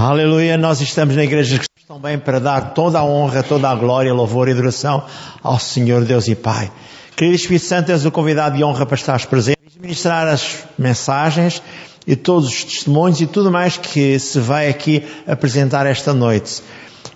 Aleluia, nós estamos na igreja que estão bem para dar toda a honra, toda a glória, louvor e adoração ao Senhor Deus e Pai. Querido Espírito Santo, és o convidado de honra para estares presente ministrar as mensagens e todos os testemunhos e tudo mais que se vai aqui apresentar esta noite.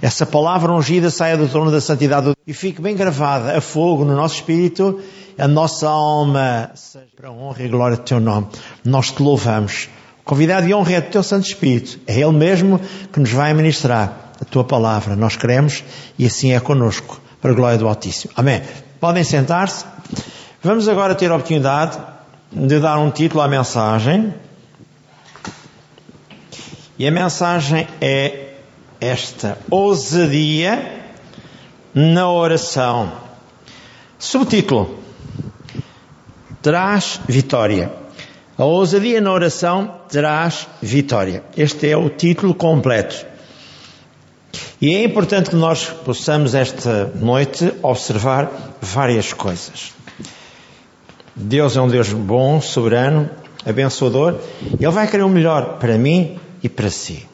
Essa palavra ungida saia do trono da santidade e fique bem gravada a fogo no nosso espírito, a nossa alma seja para a honra e glória do teu nome. Nós te louvamos. Convidado de honra é o teu Santo Espírito. É Ele mesmo que nos vai ministrar a tua palavra. Nós queremos e assim é conosco, para a glória do Altíssimo. Amém. Podem sentar-se. Vamos agora ter a oportunidade de dar um título à mensagem. E a mensagem é esta: ousadia na oração. Subtítulo: Traz vitória. A ousadia na oração traz vitória. Este é o título completo. E é importante que nós possamos esta noite observar várias coisas. Deus é um Deus bom, soberano, abençoador. Ele vai querer o melhor para mim e para si.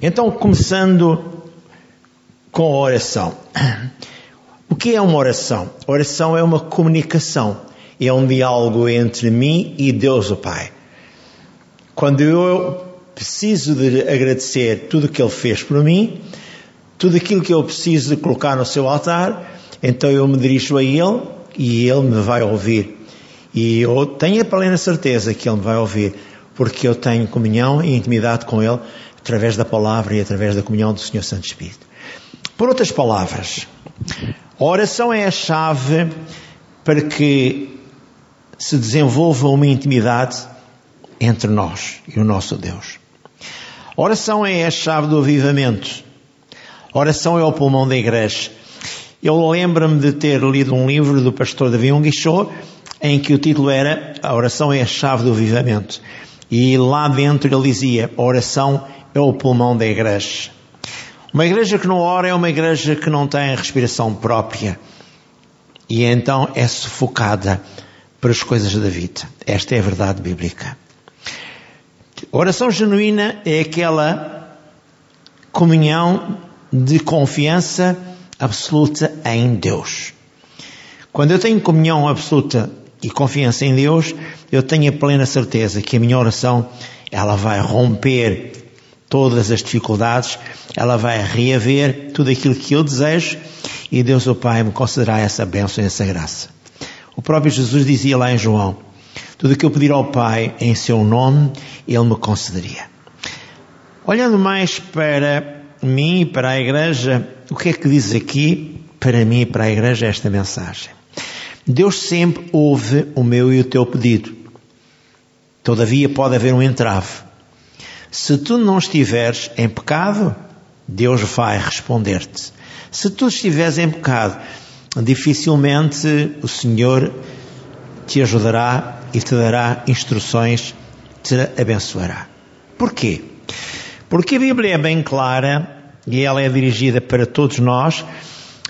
Então, começando com a oração. O que é uma oração? Oração é uma comunicação, é um diálogo entre mim e Deus o Pai. Quando eu preciso de agradecer tudo o que Ele fez por mim, tudo aquilo que eu preciso de colocar no seu altar, então eu me dirijo a Ele e Ele me vai ouvir. E eu tenho a plena certeza que Ele me vai ouvir, porque eu tenho comunhão e intimidade com Ele através da palavra e através da comunhão do Senhor Santo Espírito. Por outras palavras, a oração é a chave para que se desenvolva uma intimidade entre nós e o nosso Deus. A oração é a chave do avivamento. A oração é o pulmão da igreja. Eu lembro-me de ter lido um livro do pastor Davi Unguichot, em que o título era A oração é a chave do avivamento. E lá dentro ele dizia, a oração é o pulmão da igreja. Uma igreja que não ora é uma igreja que não tem respiração própria. E então é sufocada pelas coisas da vida. Esta é a verdade bíblica. Oração genuína é aquela comunhão de confiança absoluta em Deus. Quando eu tenho comunhão absoluta e confiança em Deus, eu tenho a plena certeza que a minha oração ela vai romper todas as dificuldades, ela vai reaver tudo aquilo que eu desejo e Deus o Pai me concederá essa bênção e essa graça. O próprio Jesus dizia lá em João, tudo o que eu pedir ao Pai em seu nome, Ele me concederia. Olhando mais para mim e para a igreja, o que é que diz aqui para mim e para a igreja esta mensagem? Deus sempre ouve o meu e o teu pedido. Todavia pode haver um entrave. Se tu não estiveres em pecado, Deus vai responder-te. Se tu estiveres em pecado, dificilmente o Senhor te ajudará e te dará instruções, te abençoará. Porquê? Porque a Bíblia é bem clara e ela é dirigida para todos nós.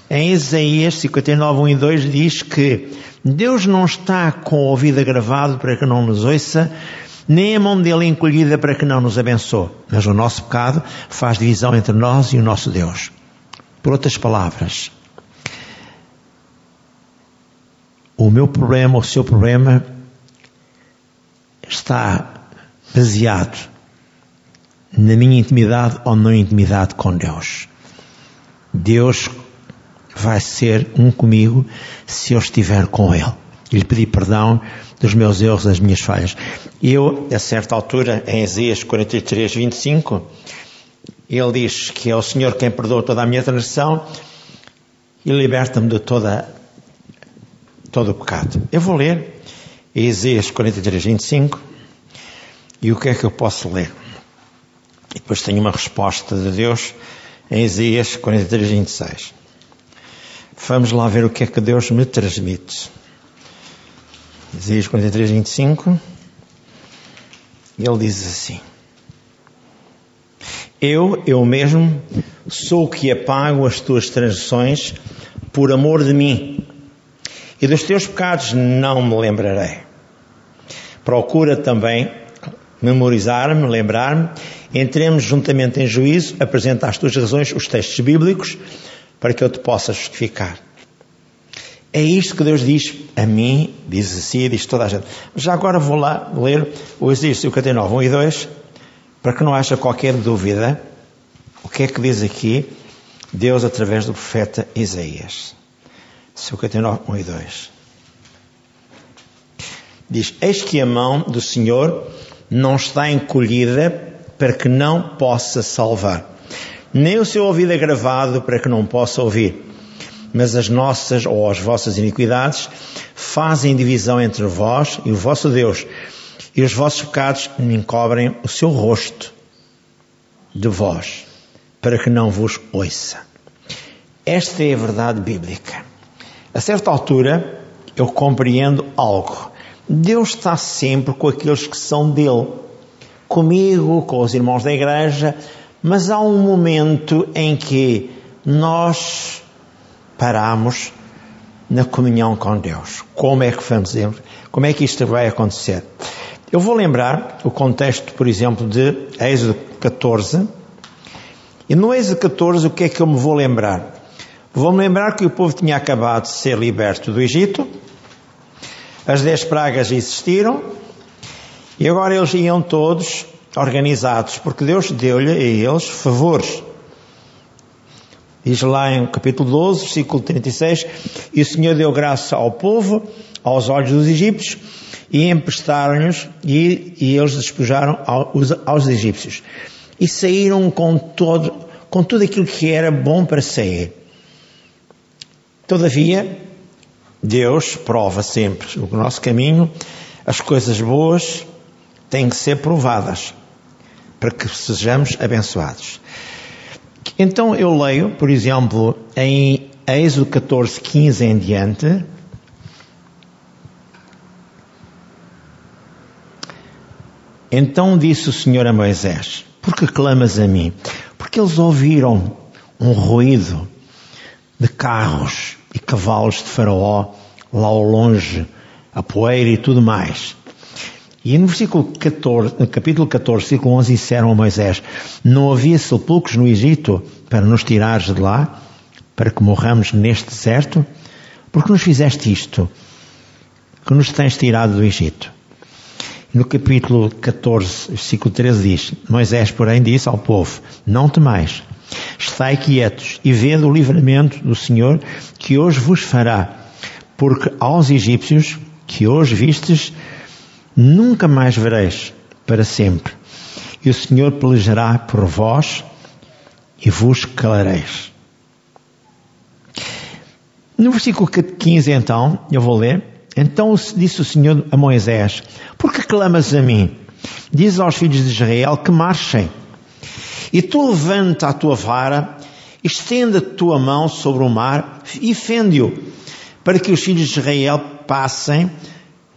Em Isaías 59, 1 e 2 diz que Deus não está com o ouvido agravado para que não nos ouça, nem a mão dele encolhida para que não nos abençoe. Mas o nosso pecado faz divisão entre nós e o nosso Deus. Por outras palavras, o meu problema, o seu problema, está baseado na minha intimidade ou não intimidade com Deus. Deus vai ser um comigo se eu estiver com Ele. E lhe pedir perdão dos meus erros, das minhas falhas. Eu, a certa altura, em Isaías 43, 25, ele diz que é o Senhor quem perdoa toda a minha transgressão e liberta-me de toda, todo o pecado. Eu vou ler Isaías 43, 25 e o que é que eu posso ler? E depois tenho uma resposta de Deus em Isaías 43, 26. Vamos lá ver o que é que Deus me transmite. Isaías 43, 25. Ele diz assim: Eu, eu mesmo, sou o que apago as tuas transgressões por amor de mim, e dos teus pecados não me lembrarei. Procura também memorizar-me, lembrar-me, entremos juntamente em juízo, apresenta as tuas razões, os textos bíblicos, para que eu te possa justificar. É isto que Deus diz a mim, diz assim, diz toda a gente. Já agora vou lá ler o exercício 59, 1 e 2, para que não haja qualquer dúvida. O que é que diz aqui Deus através do profeta Isaías? 59, 1 e 2. Diz: Eis que a mão do Senhor não está encolhida para que não possa salvar, nem o seu ouvido é gravado para que não possa ouvir mas as nossas ou as vossas iniquidades fazem divisão entre vós e o vosso Deus, e os vossos pecados encobrem o seu rosto de vós, para que não vos ouça. Esta é a verdade bíblica. A certa altura, eu compreendo algo. Deus está sempre com aqueles que são dele, comigo, com os irmãos da igreja, mas há um momento em que nós paramos na comunhão com Deus. Como é que fazemos? Como é que isto vai acontecer? Eu vou lembrar o contexto, por exemplo, de Êxodo 14. E no Êxodo 14, o que é que eu me vou lembrar? Vou-me lembrar que o povo tinha acabado de ser liberto do Egito, as dez pragas existiram, e agora eles iam todos organizados, porque Deus deu-lhe a eles favores. Diz lá em capítulo 12, versículo 36, e o Senhor deu graça ao povo, aos olhos dos egípcios, e emprestaram-lhes, e, e, eles despojaram aos, aos egípcios. E saíram com todo, com tudo aquilo que era bom para sair. Todavia, Deus prova sempre o nosso caminho, as coisas boas têm que ser provadas para que sejamos abençoados. Então eu leio, por exemplo, em Êxodo 14, 15 em diante, Então disse o Senhor a Moisés: Por que clamas a mim? Porque eles ouviram um ruído de carros e cavalos de Faraó lá ao longe, a poeira e tudo mais. E no versículo 14, no capítulo 14, versículo 11, disseram a Moisés, não havia sepulcros no Egito para nos tirares de lá, para que morramos neste deserto? Porque nos fizeste isto, que nos tens tirado do Egito. No capítulo 14, versículo 13 diz, Moisés, porém, disse ao povo, não temais, estai quietos e vede o livramento do Senhor que hoje vos fará, porque aos egípcios que hoje vistes, nunca mais vereis para sempre. E o Senhor pelejará por vós e vos calareis. No versículo 15, então, eu vou ler. Então disse o Senhor a Moisés: Por que clamas a mim? Diz aos filhos de Israel que marchem. E tu levanta a tua vara, estende a tua mão sobre o mar e fende-o, para que os filhos de Israel passem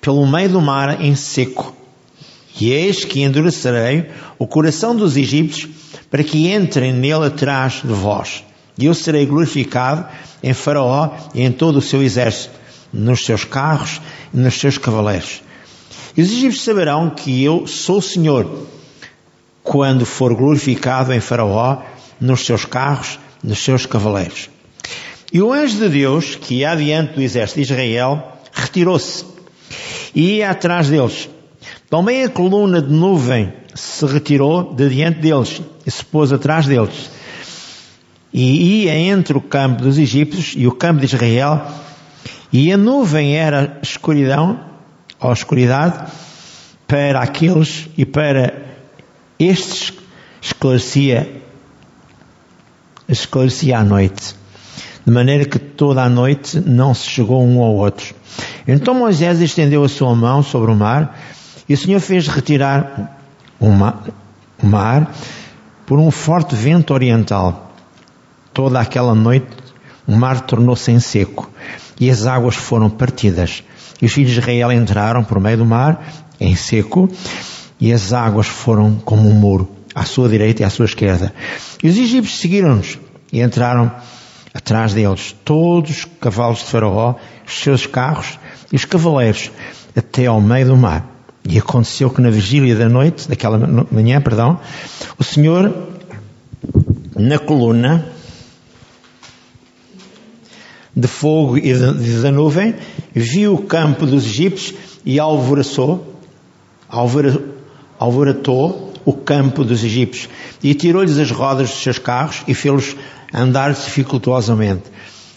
pelo meio do mar em seco. E eis que endurecerei o coração dos egípcios para que entrem nele atrás de vós. E eu serei glorificado em Faraó e em todo o seu exército, nos seus carros e nos seus cavaleiros. E os egípcios saberão que eu sou o Senhor, quando for glorificado em Faraó, nos seus carros, nos seus cavaleiros. E o anjo de Deus, que ia adiante do exército de Israel, retirou-se e ia atrás deles. Também a coluna de nuvem se retirou de diante deles e se pôs atrás deles. E ia entre o campo dos egípcios e o campo de Israel, e a nuvem era escuridão, ou escuridade, para aqueles e para estes esclarecia, esclarecia a noite. De maneira que toda a noite não se chegou um ao outro. Então Moisés estendeu a sua mão sobre o mar e o Senhor fez retirar o mar, o mar por um forte vento oriental. Toda aquela noite o mar tornou-se em seco e as águas foram partidas. E os filhos de Israel entraram por meio do mar em seco e as águas foram como um muro à sua direita e à sua esquerda. E os egípcios seguiram-nos e entraram atrás deles todos os cavalos de Faraó, os seus carros e os cavaleiros até ao meio do mar. E aconteceu que na vigília da noite, daquela manhã, perdão, o Senhor, na coluna de fogo e da nuvem, viu o campo dos egípcios e alvoroçou, alvorotou o campo dos egípcios e tirou-lhes as rodas dos seus carros e fê-los andar dificultuosamente.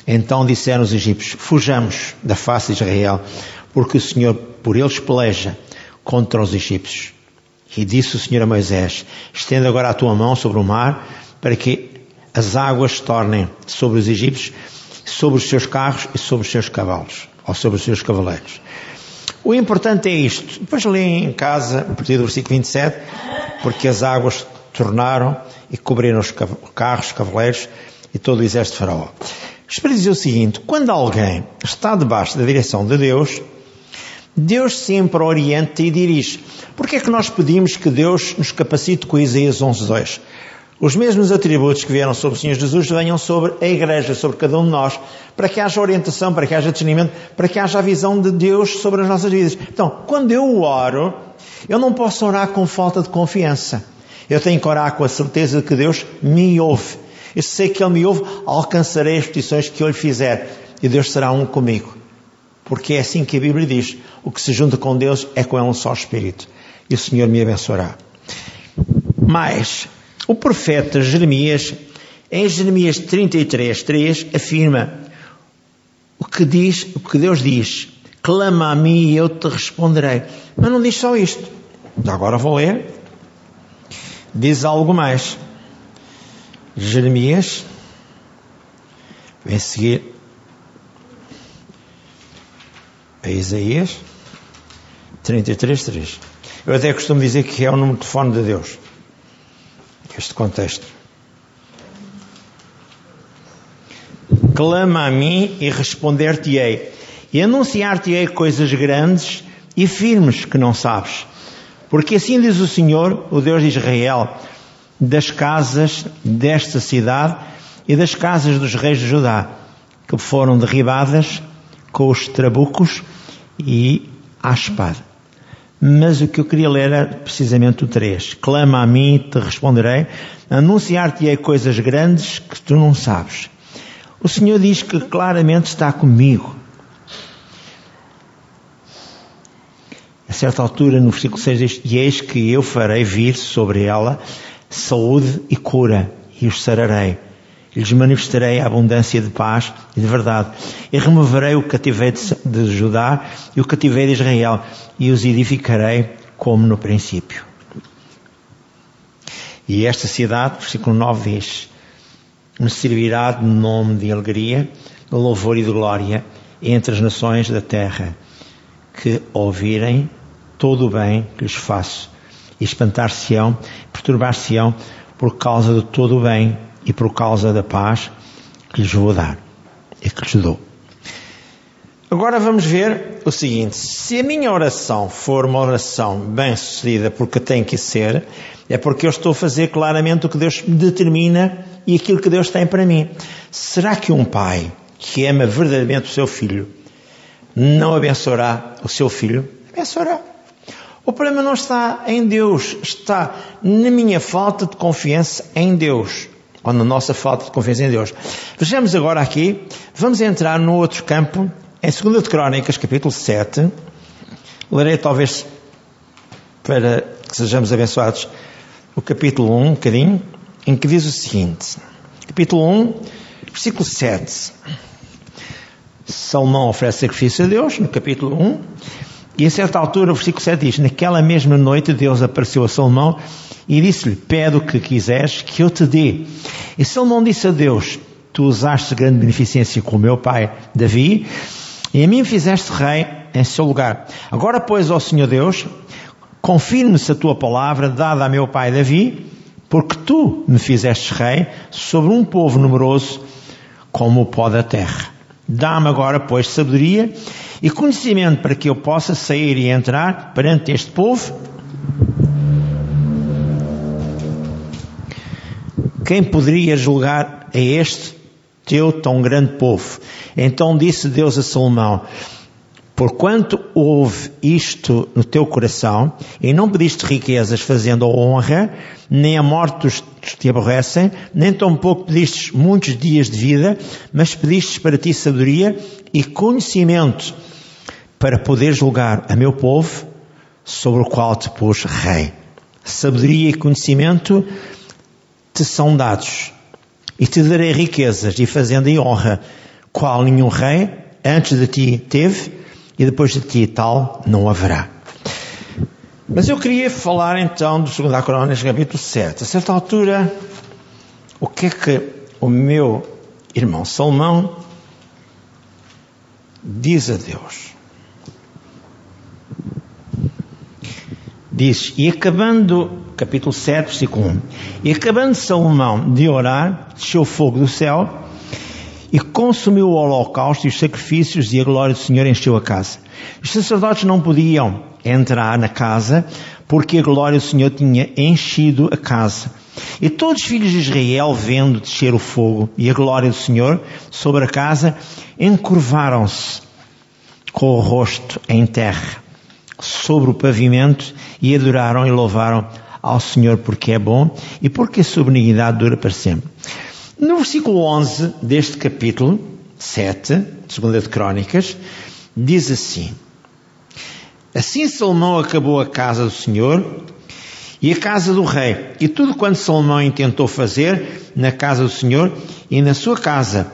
Então disseram os egípcios: Fujamos da face de Israel, porque o Senhor por eles peleja contra os egípcios. E disse o Senhor a Moisés: Estenda agora a tua mão sobre o mar, para que as águas se tornem sobre os egípcios, sobre os seus carros e sobre os seus cavalos, ou sobre os seus cavaleiros. O importante é isto. Depois li em casa, a partir do versículo 27, porque as águas tornaram e cobriram os carros, os cavaleiros e todo o exército de Faraó. Espero dizer o seguinte: quando alguém está debaixo da direção de Deus, Deus sempre orienta e dirige. Porquê é que nós pedimos que Deus nos capacite com Isaías 11.2? Os mesmos atributos que vieram sobre o Senhor Jesus venham sobre a Igreja, sobre cada um de nós, para que haja orientação, para que haja discernimento, para que haja a visão de Deus sobre as nossas vidas. Então, quando eu oro, eu não posso orar com falta de confiança. Eu tenho que orar com a certeza de que Deus me ouve. Eu sei que Ele me ouve, alcançarei as petições que eu lhe fizer. E Deus será um comigo. Porque é assim que a Bíblia diz: o que se junta com Deus é com Ele um só Espírito. E o Senhor me abençoará. Mas, o profeta Jeremias, em Jeremias 33, 3, afirma o que diz, o que Deus diz: clama a mim e eu te responderei. Mas não diz só isto. Agora vou ler. Diz algo mais. Jeremias, vem seguir a Isaías 33, 3. Eu até costumo dizer que é o número de telefone de Deus. Este contexto. Clama a mim e responder-te-ei, e anunciar-te-ei coisas grandes e firmes que não sabes. Porque assim diz o Senhor, o Deus de Israel, das casas desta cidade e das casas dos reis de Judá, que foram derribadas com os trabucos e à espada. Mas o que eu queria ler era precisamente o 3. Clama a mim, te responderei, anunciar-te-ei coisas grandes que tu não sabes. O Senhor diz que claramente está comigo. A certa altura, no versículo 6 diz, e eis que eu farei vir sobre ela saúde e cura, e os sararei lhes manifestarei a abundância de paz e de verdade. E removerei o cativeiro de Judá e o cativeiro de Israel e os edificarei como no princípio. E esta cidade, versículo 9 diz, me servirá de nome de alegria, de louvor e de glória entre as nações da terra, que ouvirem todo o bem que lhes faço e espantar-se-ão, perturbar-se-ão por causa de todo o bem e por causa da paz que lhes vou dar e que lhes dou. Agora vamos ver o seguinte: se a minha oração for uma oração bem sucedida, porque tem que ser, é porque eu estou a fazer claramente o que Deus determina e aquilo que Deus tem para mim. Será que um pai que ama verdadeiramente o seu filho não abençoará o seu filho? Abençoará. O problema não está em Deus, está na minha falta de confiança em Deus ou na nossa falta de confiança em Deus. Vejamos agora aqui, vamos entrar no outro campo, em 2 de Crónicas, capítulo 7. Lerei talvez para que sejamos abençoados o capítulo 1, um bocadinho, em que diz o seguinte: capítulo 1, versículo 7. Salomão oferece sacrifício a Deus, no capítulo 1, e a certa altura o versículo 7 diz: Naquela mesma noite Deus apareceu a Salomão e disse-lhe: Pede o que quiseres que eu te dê. E Salomão disse a Deus: Tu usaste grande beneficência com o meu pai Davi, e a mim fizeste rei em seu lugar. Agora, pois, ó Senhor Deus, confirme-se a tua palavra dada a meu pai Davi, porque tu me fizeste rei sobre um povo numeroso como o pó da terra. Dá-me agora, pois, sabedoria e conhecimento para que eu possa sair e entrar perante este povo Quem poderia julgar a este teu tão grande povo? Então disse Deus a Salomão, Porquanto houve isto no teu coração, e não pediste riquezas fazendo honra, nem a morte dos que te aborrecem, nem tampouco pediste muitos dias de vida, mas pediste para ti sabedoria e conhecimento, para poder julgar a meu povo, sobre o qual te pus rei. Sabedoria e conhecimento te são dados, e te darei riquezas e fazenda e honra, qual nenhum rei antes de ti teve, e depois de ti tal não haverá. Mas eu queria falar então do 2 Crônicas, capítulo 7. A certa altura, o que é que o meu irmão Salomão diz a Deus? Diz, e acabando, capítulo 7, versículo 1, e acabando Salomão de orar, desceu fogo do céu e consumiu o holocausto e os sacrifícios e a glória do Senhor encheu a casa. Os sacerdotes não podiam entrar na casa porque a glória do Senhor tinha enchido a casa. E todos os filhos de Israel, vendo descer o fogo e a glória do Senhor sobre a casa, encurvaram-se com o rosto em terra sobre o pavimento e adoraram e louvaram ao Senhor porque é bom e porque a sua benignidade dura para sempre. No versículo 11 deste capítulo 7, segunda de Crónicas, diz assim: Assim Salomão acabou a casa do Senhor e a casa do rei, e tudo quanto Salomão intentou fazer na casa do Senhor e na sua casa,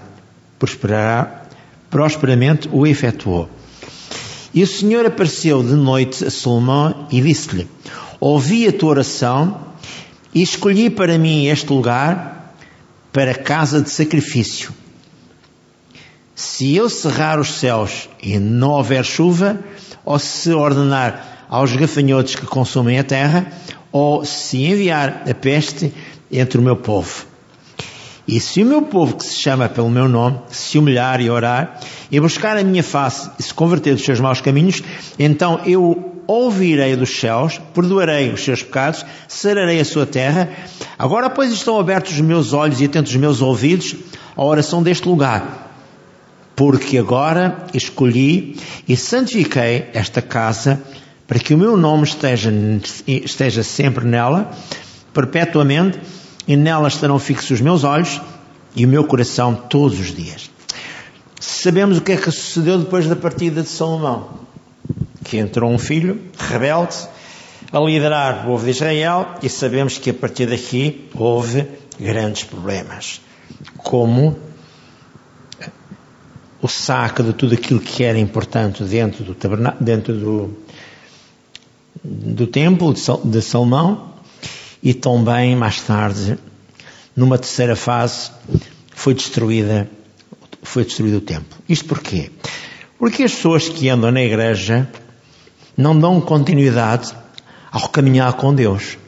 prosperará, prosperamente o efetuou. E o Senhor apareceu de noite a Salomão e disse-lhe: Ouvi a tua oração e escolhi para mim este lugar para casa de sacrifício. Se eu cerrar os céus e não houver chuva, ou se ordenar aos gafanhotos que consumem a terra, ou se enviar a peste entre o meu povo. E se o meu povo, que se chama pelo meu nome, se humilhar e orar, e buscar a minha face e se converter dos seus maus caminhos, então eu ouvirei dos céus, perdoarei os seus pecados, sararei a sua terra. Agora, pois, estão abertos os meus olhos e atentos os meus ouvidos à oração deste lugar. Porque agora escolhi e santifiquei esta casa para que o meu nome esteja, esteja sempre nela, perpetuamente, e nela estarão fixos os meus olhos e o meu coração todos os dias. Sabemos o que é que sucedeu depois da partida de Salomão que entrou um filho rebelde a liderar o povo de Israel e sabemos que a partir daqui houve grandes problemas, como o saque de tudo aquilo que era importante dentro do dentro do, do templo de Salomão e também mais tarde, numa terceira fase, foi destruída foi destruído o templo. Isto porquê? Porque as pessoas que andam na igreja não dão continuidade ao caminhar com Deus.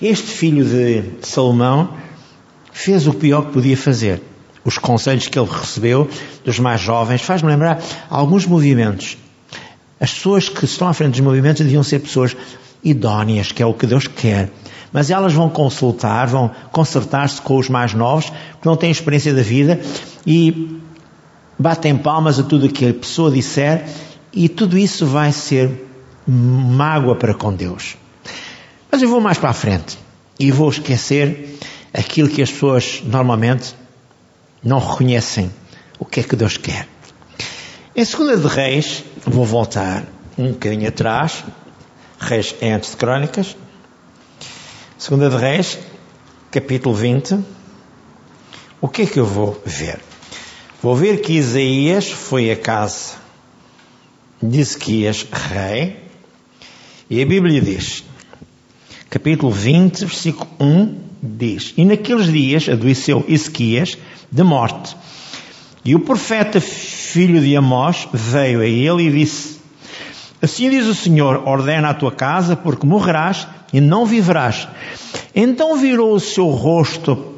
Este filho de Salomão fez o pior que podia fazer. Os conselhos que ele recebeu dos mais jovens faz-me lembrar alguns movimentos. As pessoas que estão à frente dos movimentos deviam ser pessoas idóneas, que é o que Deus quer. Mas elas vão consultar, vão consertar-se com os mais novos, que não têm experiência da vida, e batem palmas a tudo o que a pessoa disser e tudo isso vai ser mágoa para com Deus. Mas eu vou mais para a frente e vou esquecer aquilo que as pessoas normalmente não reconhecem o que é que Deus quer. Em segunda de Reis, vou voltar um bocadinho atrás, Reis é antes de Crónicas, segunda de Reis, capítulo 20, o que é que eu vou ver? Vou ver que Isaías foi a casa de Ezequias, rei, e a Bíblia diz, capítulo 20, versículo 1, diz, E naqueles dias adoeceu Ezequias de morte, e o profeta filho de Amós veio a ele e disse, Assim diz o Senhor, ordena a tua casa, porque morrerás e não viverás. Então virou o seu rosto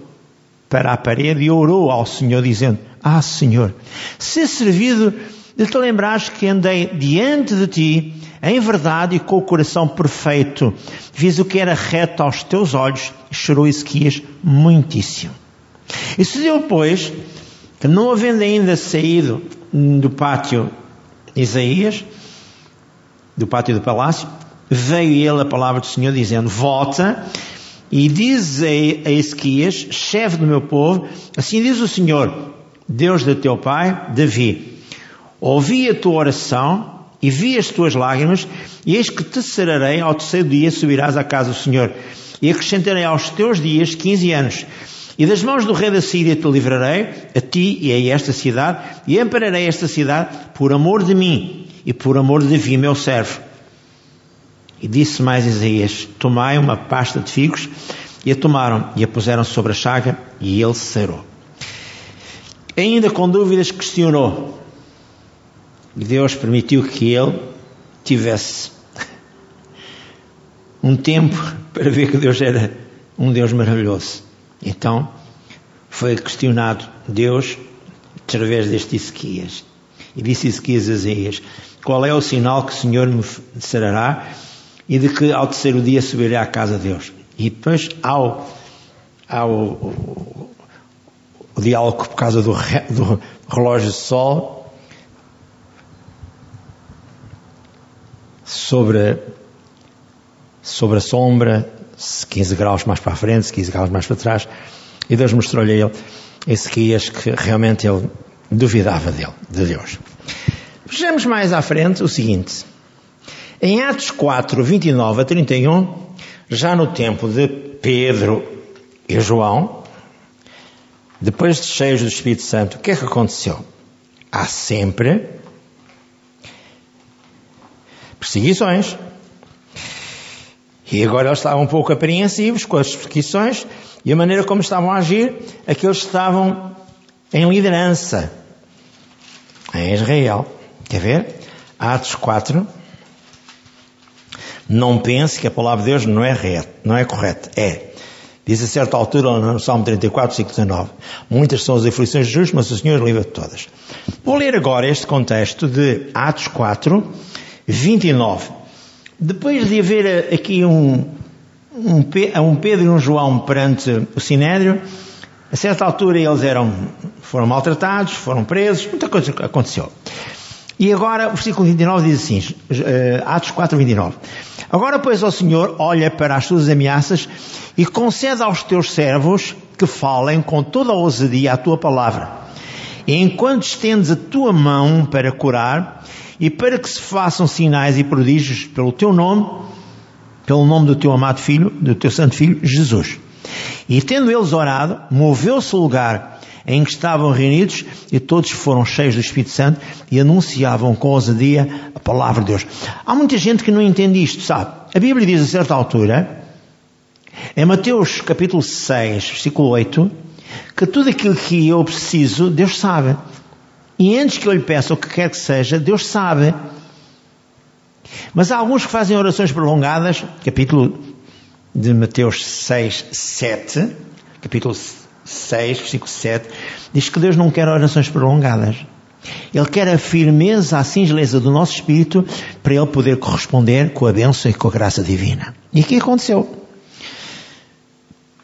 para a parede e orou ao Senhor, dizendo, Ah, Senhor, se servido de te lembrares que andei diante de ti em verdade e com o coração perfeito, fiz o que era reto aos teus olhos, e chorou Ezequias muitíssimo. E sucedeu, pois, que não havendo ainda saído do pátio Isaías, do pátio do palácio, veio ele a palavra do Senhor dizendo: Volta e diz a Ezequias, chefe do meu povo, assim diz o Senhor, Deus de teu pai, Davi: Ouvi a tua oração e vi as tuas lágrimas, e eis que te sararei ao terceiro dia subirás à casa do Senhor, e acrescentarei aos teus dias quinze anos. E das mãos do rei da Síria te livrarei, a ti e a esta cidade, e ampararei esta cidade por amor de mim e por amor de Davi, meu servo. E disse mais Isaías: Tomai uma pasta de figos, e a tomaram e a puseram sobre a chaga, e ele sarou. Ainda com dúvidas, questionou. E Deus permitiu que ele tivesse um tempo para ver que Deus era um Deus maravilhoso. Então foi questionado Deus através deste Ezequias. E disse Ezequias a Isaías: Qual é o sinal que o Senhor me sarará e de que ao terceiro dia subirei à casa de Deus? E depois ao, ao o, o diálogo por causa do, do relógio de sol sobre, sobre a sombra 15 graus mais para a frente, 15 graus mais para trás, e Deus mostrou-lhe a ele Ezequias que realmente ele duvidava dele, de Deus. Vejamos mais à frente o seguinte. Em Atos 4, 29 a 31, já no tempo de Pedro e João, depois de cheios do Espírito Santo, o que é que aconteceu? Há sempre perseguições, e agora eles estavam um pouco apreensivos com as perseguições e a maneira como estavam a agir, aqueles estavam em liderança em Israel. Quer ver? Atos 4. Não pense que a palavra de Deus não é reta, não é correta. É. Diz a certa altura no Salmo 34, versículo 19. Muitas são as aflições de justos, mas o Senhor livra de todas. Vou ler agora este contexto de Atos 4, 29. Depois de haver aqui um, um, um Pedro e um João perante o Sinédrio, a certa altura eles eram, foram maltratados, foram presos, muita coisa aconteceu. E agora o versículo 29 diz assim, eh, Atos 4, 29. Agora, pois, ó Senhor, olha para as tuas ameaças e concede aos teus servos que falem com toda a ousadia a tua palavra. E enquanto estendes a tua mão para curar, e para que se façam sinais e prodígios pelo teu nome, pelo nome do teu amado filho, do teu santo filho, Jesus. E tendo eles orado, moveu-se o lugar em que estavam reunidos e todos foram cheios do Espírito Santo e anunciavam com ousadia a palavra de Deus. Há muita gente que não entende isto, sabe? A Bíblia diz a certa altura, em Mateus capítulo 6, versículo 8, que tudo aquilo que eu preciso, Deus sabe. E antes que eu lhe peça o que quer que seja, Deus sabe. Mas há alguns que fazem orações prolongadas, capítulo de Mateus 6, 7, capítulo 6, versículo 7, diz que Deus não quer orações prolongadas. Ele quer a firmeza, a singeleza do nosso espírito para ele poder corresponder com a bênção e com a graça divina. E aqui aconteceu.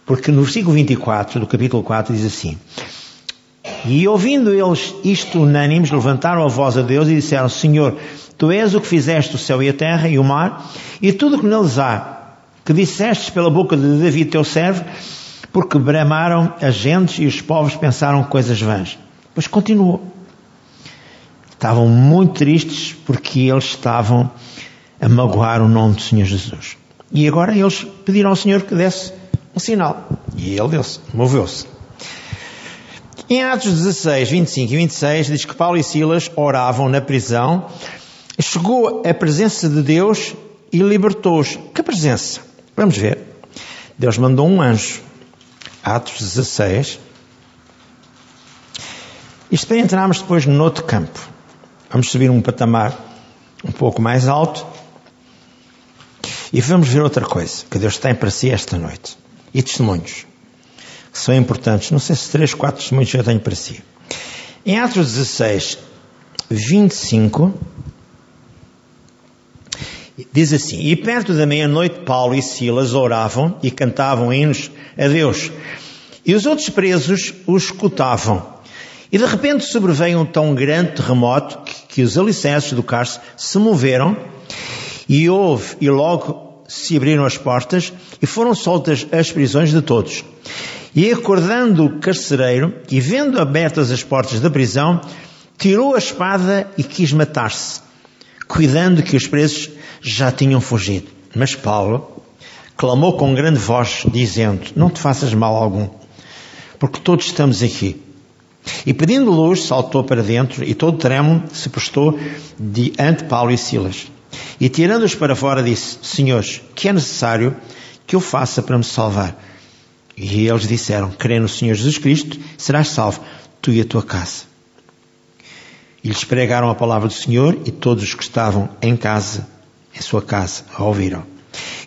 Porque no versículo 24 do capítulo 4 diz assim: e ouvindo eles isto unânimes, levantaram a voz a Deus e disseram, Senhor, Tu és o que fizeste o céu e a terra e o mar, e tudo o que neles há, que dissestes pela boca de Davi teu servo, porque bramaram as gentes e os povos pensaram coisas vãs. Pois continuou. Estavam muito tristes porque eles estavam a magoar o nome do Senhor Jesus. E agora eles pediram ao Senhor que desse um sinal. E ele deu-se, moveu-se. Em Atos 16, 25 e 26 diz que Paulo e Silas oravam na prisão, chegou a presença de Deus e libertou-os. Que presença? Vamos ver. Deus mandou um anjo. Atos 16. Isto para entrarmos depois no outro campo. Vamos subir um patamar um pouco mais alto e vamos ver outra coisa que Deus tem para si esta noite. E testemunhos que são importantes. Não sei se três, quatro testemunhos já tenho para si. Em Atos 16, 25, diz assim: E perto da meia-noite, Paulo e Silas oravam e cantavam hinos a Deus. E os outros presos os escutavam. E de repente sobreveio um tão grande terremoto que, que os alicerces do cárcere se moveram e houve, e logo se abriram as portas e foram soltas as prisões de todos. E acordando o carcereiro e vendo abertas as portas da prisão, tirou a espada e quis matar-se, cuidando que os presos já tinham fugido. Mas Paulo clamou com grande voz, dizendo: Não te faças mal algum, porque todos estamos aqui. E pedindo luz, saltou para dentro e todo tremo se postou diante Paulo e Silas. E tirando-os para fora, disse: Senhores, que é necessário que eu faça para me salvar? E eles disseram: Crê no Senhor Jesus Cristo, serás salvo, tu e a tua casa. E lhes pregaram a palavra do Senhor e todos os que estavam em casa, em sua casa, a ouviram.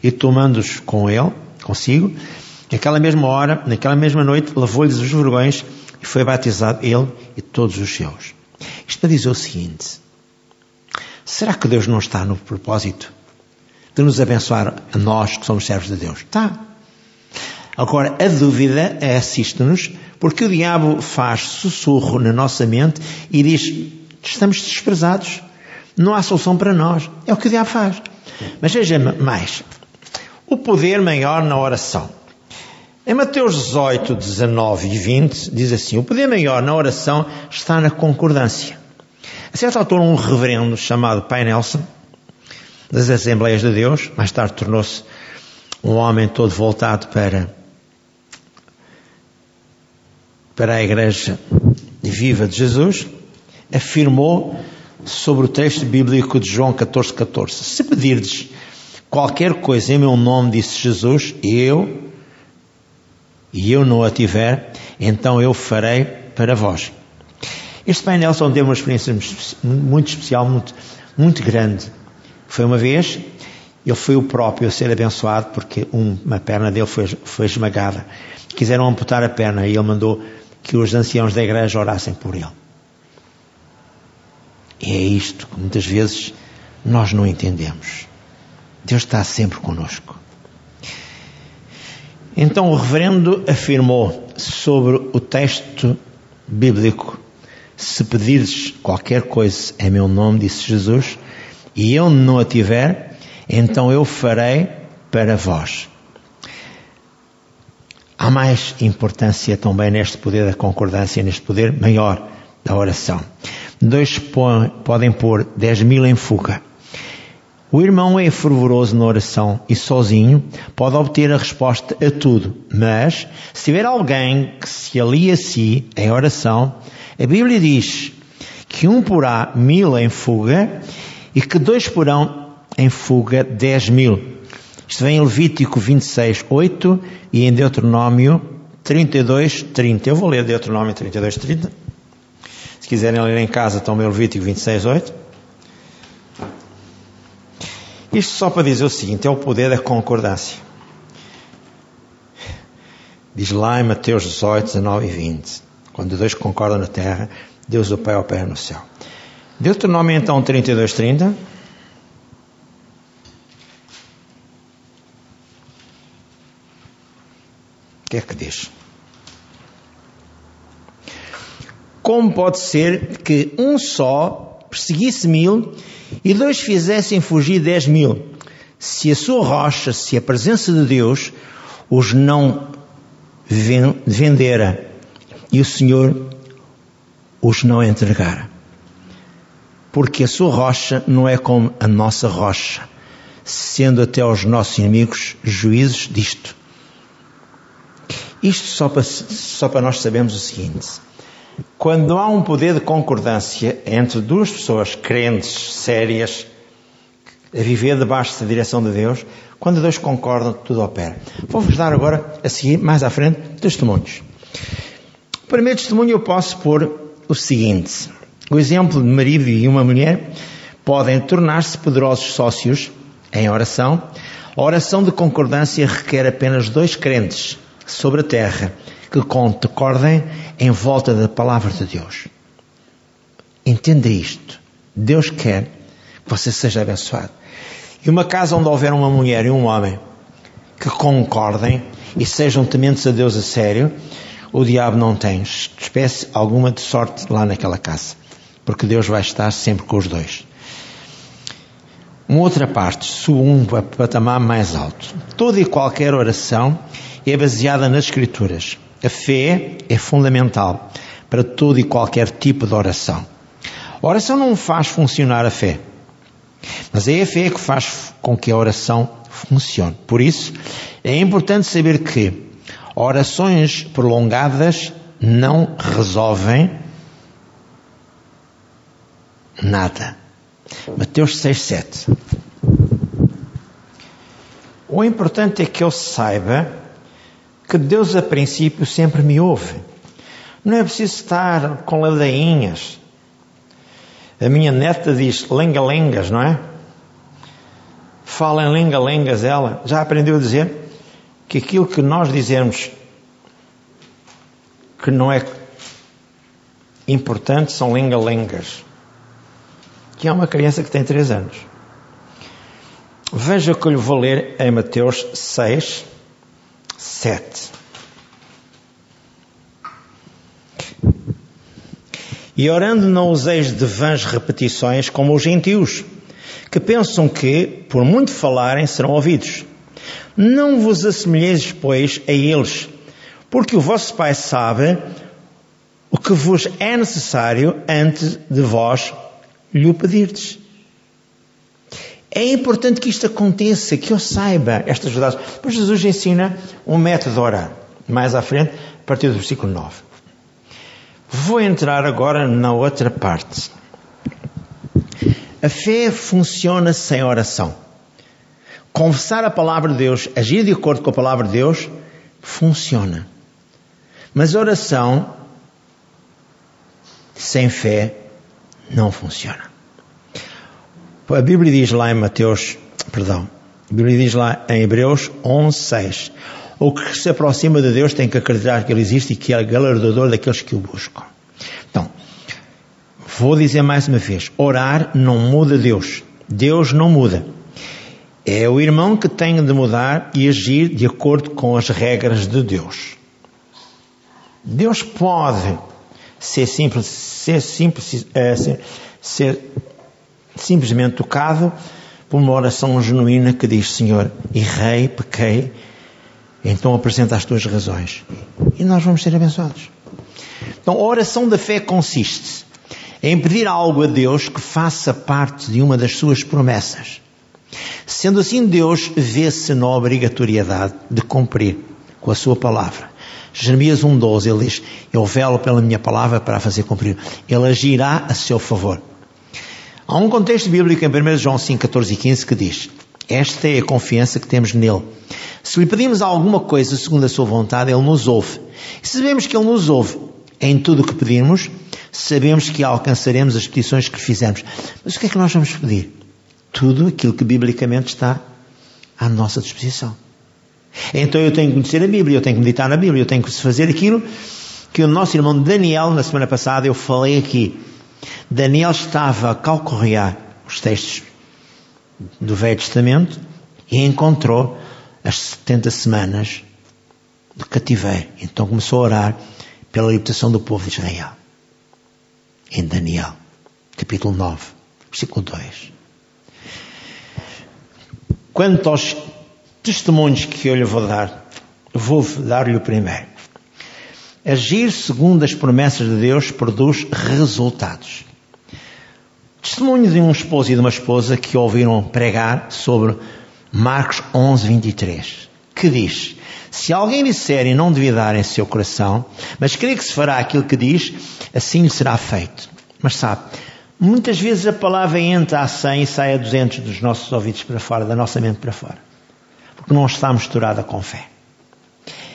E tomando-os com ele, consigo, naquela mesma hora, naquela mesma noite, levou-lhes os vergões e foi batizado ele e todos os seus. Isto para dizer o seguinte: será que Deus não está no propósito de nos abençoar a nós que somos servos de Deus? Está. Agora, a dúvida é assiste-nos porque o diabo faz sussurro na nossa mente e diz: estamos desprezados, não há solução para nós. É o que o diabo faz. Mas veja mais: o poder maior na oração. Em Mateus 18, 19 e 20, diz assim: O poder maior na oração está na concordância. A certa altura, um reverendo chamado Pai Nelson, das Assembleias de Deus, mais tarde tornou-se um homem todo voltado para para a Igreja Viva de Jesus, afirmou sobre o texto bíblico de João 14, 14: Se pedirdes qualquer coisa em meu nome, disse Jesus, eu, e eu não a tiver, então eu farei para vós. Este Pai Nelson deu uma experiência muito especial, muito, muito grande. Foi uma vez, ele foi o próprio a ser abençoado porque uma perna dele foi, foi esmagada. Quiseram amputar a perna e ele mandou que os anciãos da igreja orassem por ele. E é isto que muitas vezes nós não entendemos. Deus está sempre conosco. Então o reverendo afirmou sobre o texto bíblico: Se pedires qualquer coisa em meu nome, disse Jesus, e eu não a tiver, então eu farei para vós. Há mais importância também neste poder da concordância, neste poder maior da oração. Dois podem pôr dez mil em fuga. O irmão é fervoroso na oração e sozinho pode obter a resposta a tudo, mas se tiver alguém que se alia a si em oração, a Bíblia diz que um porá mil em fuga e que dois porão em fuga dez mil. Isto vem em Levítico 26, 8 e em Deuteronômio 32, 30. Eu vou ler Deuteronômio 32, 30. Se quiserem ler em casa, também Levítico 26, 8. Isto só para dizer o seguinte: é o poder da concordância. Diz lá em Mateus 18, 19 e 20. Quando dois concordam na terra, Deus o Pai opera no céu. Deuteronômio então 32, 30. que é que diz? Como pode ser que um só perseguisse mil e dois fizessem fugir dez mil, se a sua rocha, se a presença de Deus os não vendera e o Senhor os não entregara? Porque a sua rocha não é como a nossa rocha, sendo até aos nossos inimigos juízes disto. Isto só para, só para nós sabermos o seguinte: quando há um poder de concordância entre duas pessoas crentes, sérias, a viver debaixo da direção de Deus, quando dois concordam, tudo opera. Vou-vos dar agora, a seguir, mais à frente, testemunhos. O primeiro testemunho eu posso pôr o seguinte: o exemplo de marido e uma mulher podem tornar-se poderosos sócios em oração. A oração de concordância requer apenas dois crentes sobre a terra que concordem em volta da palavra de Deus. Entenda isto. Deus quer que você seja abençoado. E uma casa onde houver uma mulher e um homem que concordem e sejam tementes a Deus a sério, o diabo não tem espécie alguma de sorte lá naquela casa. porque Deus vai estar sempre com os dois. Uma outra parte, subo um patamar mais alto. Toda e qualquer oração é baseada nas Escrituras. A fé é fundamental para todo e qualquer tipo de oração. A oração não faz funcionar a fé, mas é a fé que faz com que a oração funcione. Por isso, é importante saber que orações prolongadas não resolvem nada. Mateus 6, 7. O importante é que eu saiba que Deus a princípio sempre me ouve. Não é preciso estar com ladainhas. A minha neta diz lenga-lengas, não é? Fala em lenga-lengas ela. Já aprendeu a dizer que aquilo que nós dizemos que não é importante são lenga-lengas. Que é uma criança que tem 3 anos. Veja o que eu lhe vou ler em Mateus 6, 7. E orando não useis de vãs repetições como os gentios, que pensam que, por muito falarem, serão ouvidos. Não vos assemelheis, pois, a eles, porque o vosso Pai sabe o que vos é necessário antes de vós lhe o pedirdes. É importante que isto aconteça, que eu saiba estas verdades. Pois Jesus ensina um método de orar. Mais à frente, a partir do versículo 9. Vou entrar agora na outra parte. A fé funciona sem oração. Confessar a palavra de Deus, agir de acordo com a palavra de Deus, funciona. Mas oração sem fé não funciona. A Bíblia diz lá em Mateus, perdão, a Bíblia diz lá em Hebreus 11, 6. O que se aproxima de Deus tem que acreditar que Ele existe e que é galardador daqueles que o buscam. Então, vou dizer mais uma vez: orar não muda Deus. Deus não muda. É o irmão que tem de mudar e agir de acordo com as regras de Deus. Deus pode ser simples, ser simples, é, ser, ser simplesmente tocado por uma oração genuína que diz: Senhor, errei, pequei, então apresenta as tuas razões. E nós vamos ser abençoados. Então, a oração da fé consiste em pedir algo a Deus que faça parte de uma das suas promessas. Sendo assim, Deus vê-se na obrigatoriedade de cumprir com a sua palavra. Jeremias 1,12, ele diz: Eu velo pela minha palavra para a fazer cumprir. Ele agirá a seu favor. Há um contexto bíblico em 1 João 5, 14 e 15 que diz: Esta é a confiança que temos nele. Se lhe pedimos alguma coisa segundo a sua vontade, ele nos ouve. E sabemos que ele nos ouve em tudo o que pedimos, sabemos que alcançaremos as petições que fizermos. Mas o que é que nós vamos pedir? Tudo aquilo que biblicamente está à nossa disposição. Então eu tenho que conhecer a Bíblia, eu tenho que meditar na Bíblia, eu tenho que fazer aquilo que o nosso irmão Daniel, na semana passada, eu falei aqui. Daniel estava a calcorrear os textos do Velho Testamento e encontrou as 70 semanas de cativeiro. Então começou a orar pela libertação do povo de Israel. Em Daniel, capítulo 9, versículo 2. Quanto aos testemunhos que eu lhe vou dar, vou dar-lhe o primeiro. Agir segundo as promessas de Deus produz resultados. Testemunho de um esposo e de uma esposa que ouviram pregar sobre Marcos 11, 23, que diz: Se alguém disser e não duvidar em seu coração, mas crê que se fará aquilo que diz, assim lhe será feito. Mas sabe, muitas vezes a palavra entra a 100 e sai a 200 dos nossos ouvidos para fora, da nossa mente para fora, porque não está misturada com fé.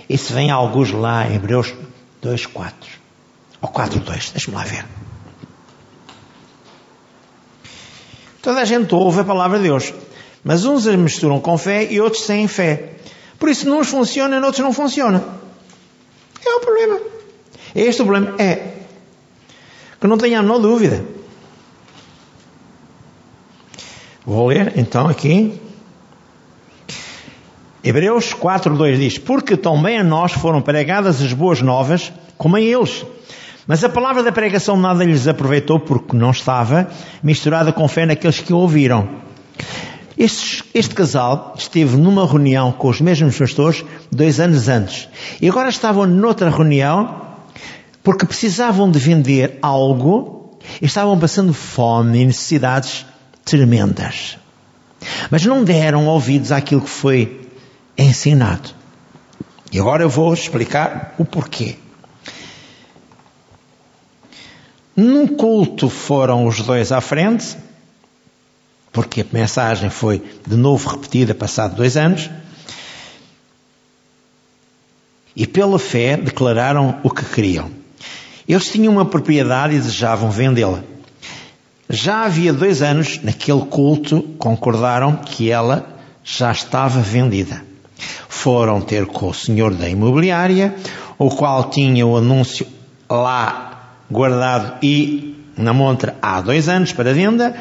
Isso vem a alguns lá em Hebreus 2, 4. Ou 4, 2, deixa-me lá ver. Toda a gente ouve a palavra de Deus. Mas uns a misturam com fé e outros sem fé. Por isso, uns funciona e outros não funciona. É o problema. Este o problema é que não tenha a menor dúvida. Vou ler então aqui. Hebreus 4.2 diz, porque também a nós foram pregadas as boas novas, como a eles. Mas a palavra da pregação nada lhes aproveitou porque não estava misturada com fé naqueles que ouviram. Este, este, casal esteve numa reunião com os mesmos pastores dois anos antes. E agora estavam noutra reunião porque precisavam de vender algo e estavam passando fome e necessidades tremendas. Mas não deram ouvidos àquilo que foi ensinado. E agora eu vou explicar o porquê. Num culto foram os dois à frente, porque a mensagem foi de novo repetida passado dois anos, e pela fé declararam o que queriam. Eles tinham uma propriedade e desejavam vendê-la. Já havia dois anos, naquele culto, concordaram que ela já estava vendida. Foram ter com o senhor da imobiliária, o qual tinha o anúncio lá guardado e na montra há dois anos para venda.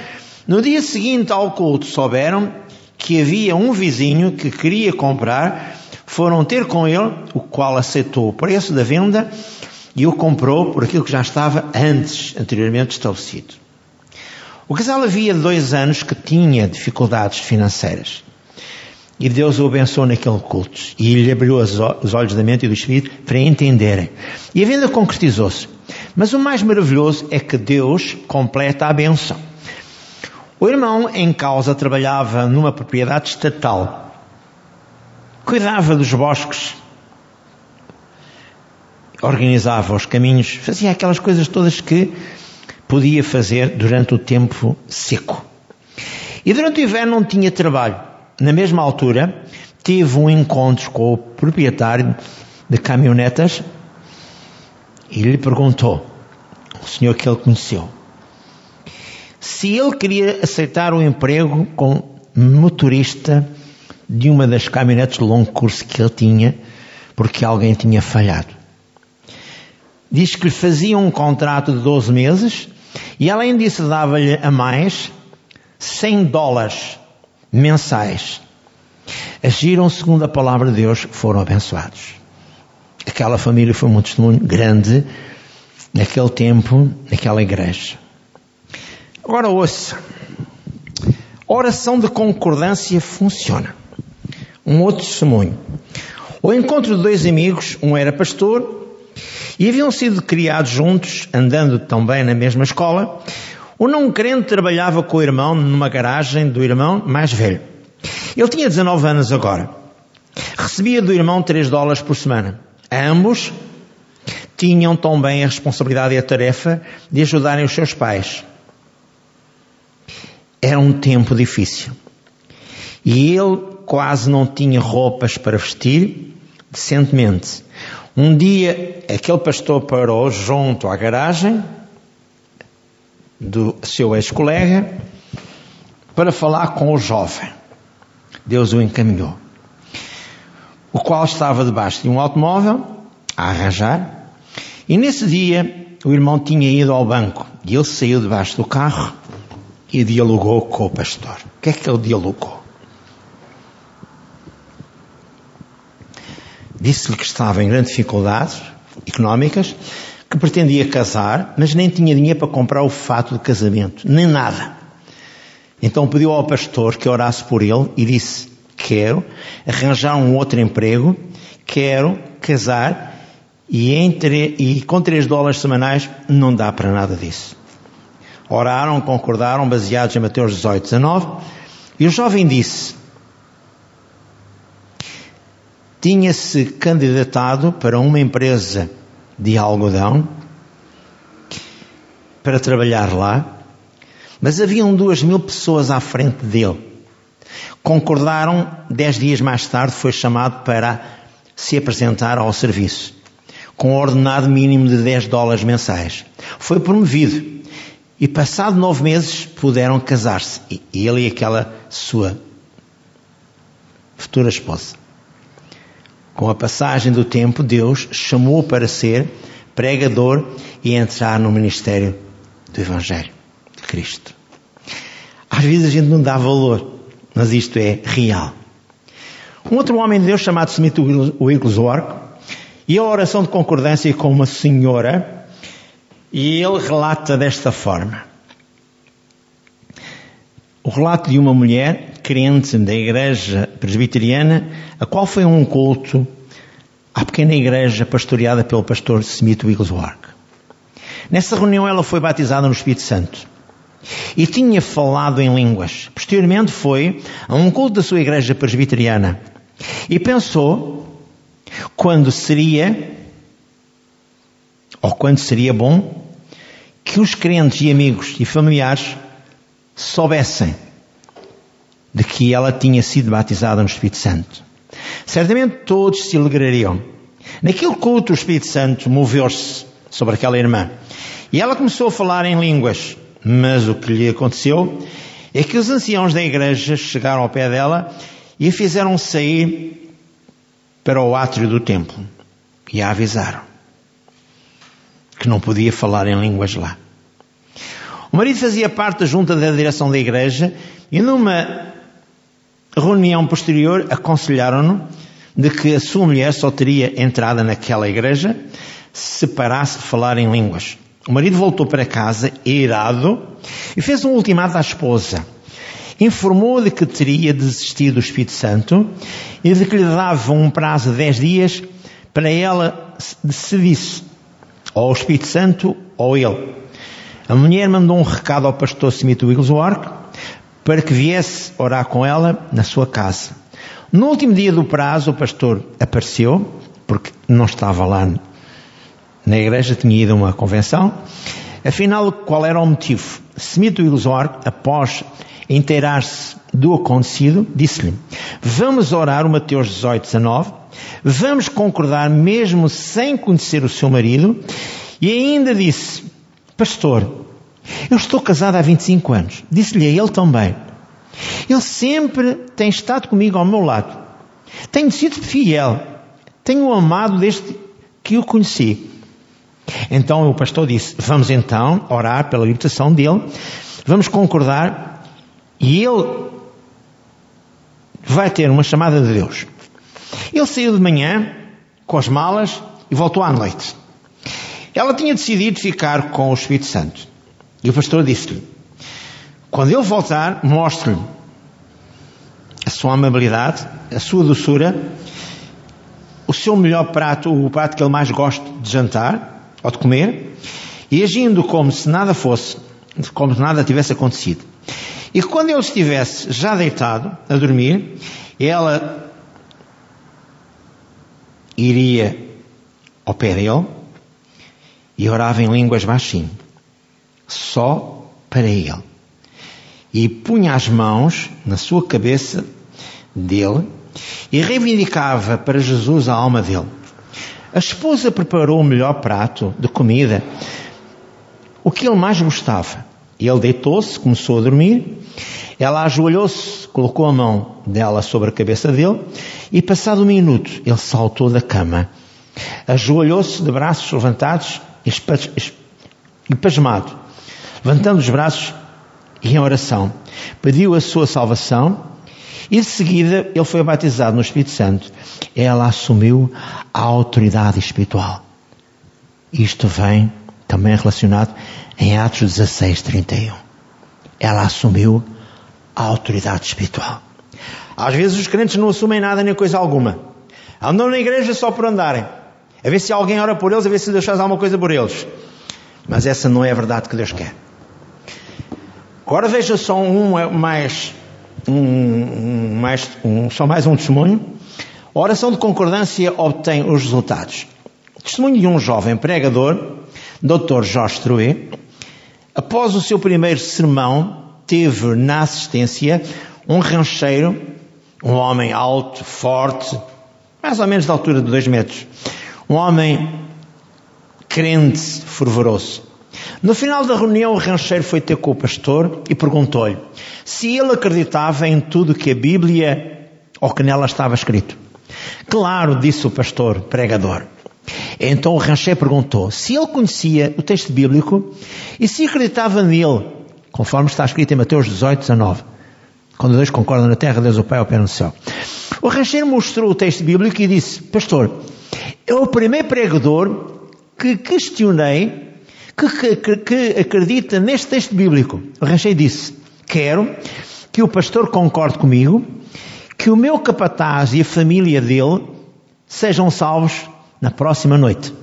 No dia seguinte ao culto souberam que havia um vizinho que queria comprar, foram ter com ele, o qual aceitou o preço da venda e o comprou por aquilo que já estava antes, anteriormente estabelecido. O casal havia dois anos que tinha dificuldades financeiras. E Deus o abençoou naquele culto. E lhe abriu os olhos da mente e do espírito para entenderem. E a venda concretizou-se. Mas o mais maravilhoso é que Deus completa a benção. O irmão em causa trabalhava numa propriedade estatal. Cuidava dos bosques. Organizava os caminhos. Fazia aquelas coisas todas que podia fazer durante o tempo seco. E durante o inverno não tinha trabalho. Na mesma altura, tive um encontro com o proprietário de caminhonetas e lhe perguntou, o senhor que ele conheceu, se ele queria aceitar um emprego como motorista de uma das caminhonetes de longo curso que ele tinha, porque alguém tinha falhado. Diz que lhe fazia um contrato de 12 meses e além disso dava-lhe a mais 100 dólares mensais, agiram segundo a palavra de Deus, foram abençoados. Aquela família foi um testemunho grande naquele tempo, naquela igreja. Agora ouça. Oração de concordância funciona. Um outro testemunho. O encontro de dois amigos, um era pastor e haviam sido criados juntos, andando também na mesma escola, o não crente trabalhava com o irmão numa garagem do irmão mais velho. Ele tinha 19 anos agora. Recebia do irmão 3 dólares por semana. Ambos tinham também a responsabilidade e a tarefa de ajudarem os seus pais. Era um tempo difícil. E ele quase não tinha roupas para vestir decentemente. Um dia, aquele pastor parou junto à garagem do seu ex-colega para falar com o jovem. Deus o encaminhou. O qual estava debaixo de um automóvel a arranjar. E nesse dia o irmão tinha ido ao banco e ele saiu debaixo do carro e dialogou com o pastor. O que é que ele dialogou? Disse-lhe que estava em grandes dificuldades económicas que pretendia casar, mas nem tinha dinheiro para comprar o fato de casamento, nem nada. Então pediu ao pastor que orasse por ele e disse: Quero arranjar um outro emprego, quero casar e, entre, e com 3 dólares semanais não dá para nada disso. Oraram, concordaram, baseados em Mateus 18, 19, e o jovem disse: Tinha-se candidatado para uma empresa de algodão para trabalhar lá, mas haviam duas mil pessoas à frente dele. Concordaram, dez dias mais tarde foi chamado para se apresentar ao serviço, com um ordenado mínimo de 10 dólares mensais. Foi promovido e passado nove meses puderam casar-se, ele e aquela sua futura esposa. Com a passagem do tempo, Deus chamou para ser pregador e entrar no ministério do Evangelho de Cristo. Às vezes a gente não dá valor, mas isto é real. Um outro homem de Deus chamado Smith Wigglesworth e a oração de concordância com uma senhora E ele relata desta forma. O relato de uma mulher crente da igreja presbiteriana, a qual foi um culto à pequena igreja pastoreada pelo pastor Smith Wigglesworth. Nessa reunião ela foi batizada no Espírito Santo e tinha falado em línguas. Posteriormente foi a um culto da sua igreja presbiteriana e pensou quando seria ou quando seria bom que os crentes e amigos e familiares soubessem de que ela tinha sido batizada no Espírito Santo. Certamente todos se alegrariam. Naquele culto, o Espírito Santo moveu-se sobre aquela irmã. E ela começou a falar em línguas. Mas o que lhe aconteceu é que os anciãos da igreja chegaram ao pé dela e a fizeram sair para o átrio do templo. E a avisaram que não podia falar em línguas lá. O marido fazia parte da junta da direção da igreja e numa reunião posterior aconselharam-no de que a sua mulher só teria entrada naquela igreja se parasse de falar em línguas. O marido voltou para casa, irado, e fez um ultimato à esposa. Informou de que teria desistido do Espírito Santo e de que lhe dava um prazo de dez dias para ela decidisse ou o Espírito Santo ou ele. A mulher mandou um recado ao pastor Smith Wigglesworth para que viesse orar com ela na sua casa. No último dia do prazo, o pastor apareceu, porque não estava lá na igreja, tinha ido a uma convenção. Afinal, qual era o motivo? Smith Wigglesworth, após inteirar-se do acontecido, disse-lhe, vamos orar o Mateus 18, 19, vamos concordar mesmo sem conhecer o seu marido, e ainda disse, pastor, eu estou casado há 25 anos. Disse-lhe a ele também. Ele sempre tem estado comigo ao meu lado. Tenho sido fiel. Tenho amado desde que o conheci. Então o pastor disse: Vamos então orar pela libertação dele. Vamos concordar. E ele vai ter uma chamada de Deus. Ele saiu de manhã com as malas e voltou à noite. Ela tinha decidido ficar com o Espírito Santo. E o pastor disse-lhe: quando ele voltar, mostre-lhe a sua amabilidade, a sua doçura, o seu melhor prato, o prato que ele mais gosta de jantar ou de comer, e agindo como se nada fosse, como se nada tivesse acontecido. E quando ele estivesse já deitado, a dormir, ela iria ao pé dele e orava em línguas baixinho só para ele. E punha as mãos na sua cabeça dele e reivindicava para Jesus a alma dele. A esposa preparou o melhor prato de comida, o que ele mais gostava. Ele deitou-se, começou a dormir. Ela ajoelhou-se, colocou a mão dela sobre a cabeça dele e, passado um minuto, ele saltou da cama. Ajoelhou-se de braços levantados e pasmado levantando os braços e em oração, pediu a sua salvação e de seguida ele foi batizado no Espírito Santo. Ela assumiu a autoridade espiritual. Isto vem também relacionado em Atos 16, 31. Ela assumiu a autoridade espiritual. Às vezes os crentes não assumem nada nem coisa alguma. Andam na igreja só por andarem. A ver se alguém ora por eles, a ver se Deus faz alguma coisa por eles. Mas essa não é a verdade que Deus quer. Agora veja só um é mais, um, mais um, só mais um testemunho. A oração de concordância obtém os resultados. Testemunho de um jovem pregador, Dr. Jorge Troué, após o seu primeiro sermão, teve na assistência um rancheiro, um homem alto, forte, mais ou menos da altura de dois metros, um homem crente, fervoroso. No final da reunião, o rancheiro foi ter com o pastor e perguntou-lhe se ele acreditava em tudo que a Bíblia ou que nela estava escrito. Claro, disse o pastor pregador. Então o rancheiro perguntou se ele conhecia o texto bíblico e se acreditava nele, conforme está escrito em Mateus 18, 19. Quando dois concordam na terra, Deus o Pai, o Pai no céu. O rancheiro mostrou o texto bíblico e disse, pastor, é o primeiro pregador que questionei que, que, que acredita neste texto bíblico. O Rancheiro disse: Quero que o pastor concorde comigo que o meu capataz e a família dele sejam salvos na próxima noite.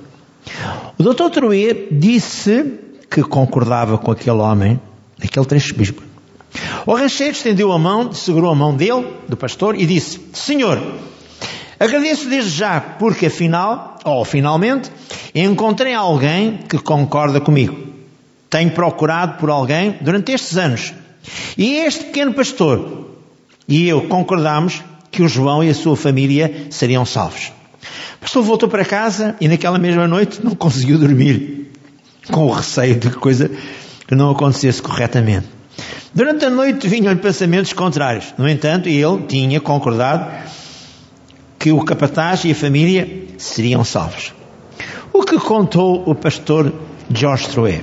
O Dr. Trouê disse que concordava com aquele homem, naquele trecho bíblico. O rancheiro estendeu a mão, segurou a mão dele, do pastor, e disse: Senhor, agradeço desde já, porque afinal, ou finalmente, encontrei alguém que concorda comigo. Tenho procurado por alguém durante estes anos. E este pequeno pastor e eu concordamos que o João e a sua família seriam salvos. O pastor voltou para casa e naquela mesma noite não conseguiu dormir, com o receio de que coisa que não acontecesse corretamente. Durante a noite vinham-lhe pensamentos contrários. No entanto, ele tinha concordado que o capataz e a família seriam salvos. O que contou o pastor George Troé?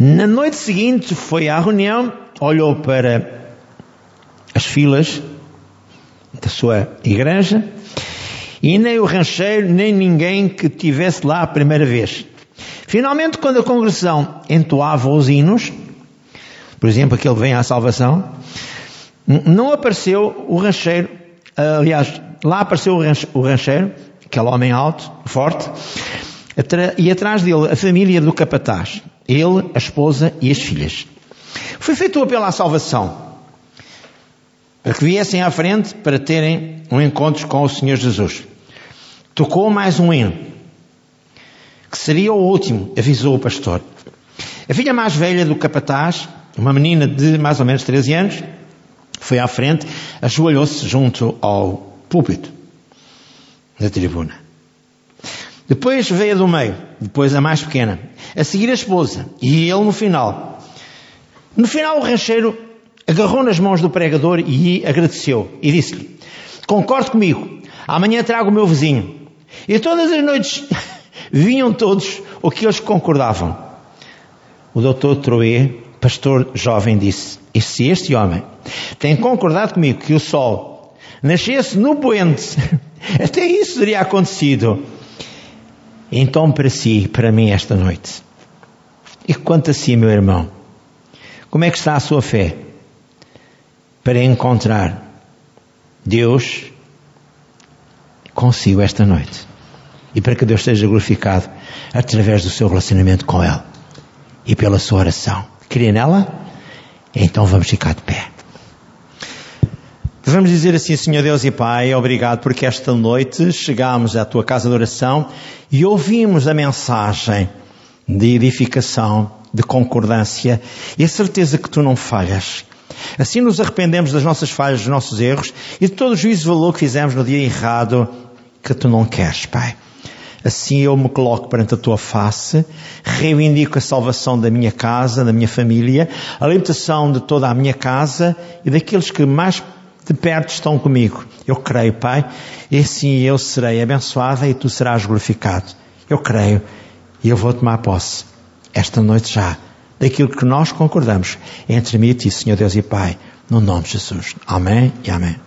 Na noite seguinte foi à reunião, olhou para as filas da sua igreja e nem o rancheiro, nem ninguém que tivesse lá a primeira vez. Finalmente, quando a congregação entoava os hinos, por exemplo, aquele vem à salvação, não apareceu o rancheiro, aliás, lá apareceu o rancheiro, aquele homem alto, forte, e atrás dele a família do capataz, ele, a esposa e as filhas. Foi feito o apelo à salvação, para que viessem à frente para terem um encontro com o Senhor Jesus. Tocou mais um hino, que seria o último, avisou o pastor. A filha mais velha do capataz, uma menina de mais ou menos 13 anos, foi à frente, ajoelhou-se junto ao púlpito da tribuna. Depois veio a do meio, depois a mais pequena, a seguir a esposa, e ele no final. No final o rancheiro agarrou nas mãos do pregador e agradeceu, e disse-lhe, concorde comigo, amanhã trago o meu vizinho. E todas as noites vinham todos o que eles concordavam. O doutor Troé, pastor jovem, disse: E se este homem tem concordado comigo que o sol nascesse no poente, até isso teria acontecido. Então, para si, para mim, esta noite. E quanto a si, meu irmão, como é que está a sua fé para encontrar Deus consigo esta noite? E para que Deus seja glorificado através do seu relacionamento com Ele e pela sua oração. Crê nela? Então vamos ficar de pé. Vamos dizer assim, Senhor Deus e Pai, obrigado porque esta noite chegámos à tua casa de oração e ouvimos a mensagem de edificação, de concordância e a certeza que tu não falhas. Assim nos arrependemos das nossas falhas, dos nossos erros e de todo o juízo de valor que fizemos no dia errado que tu não queres, Pai. Assim eu me coloco perante a tua face, reivindico a salvação da minha casa, da minha família, a libertação de toda a minha casa e daqueles que mais de perto estão comigo. Eu creio, Pai, e assim eu serei abençoada e tu serás glorificado. Eu creio e eu vou tomar posse esta noite já daquilo que nós concordamos entre mim e ti, Senhor Deus e Pai, no nome de Jesus. Amém e amém.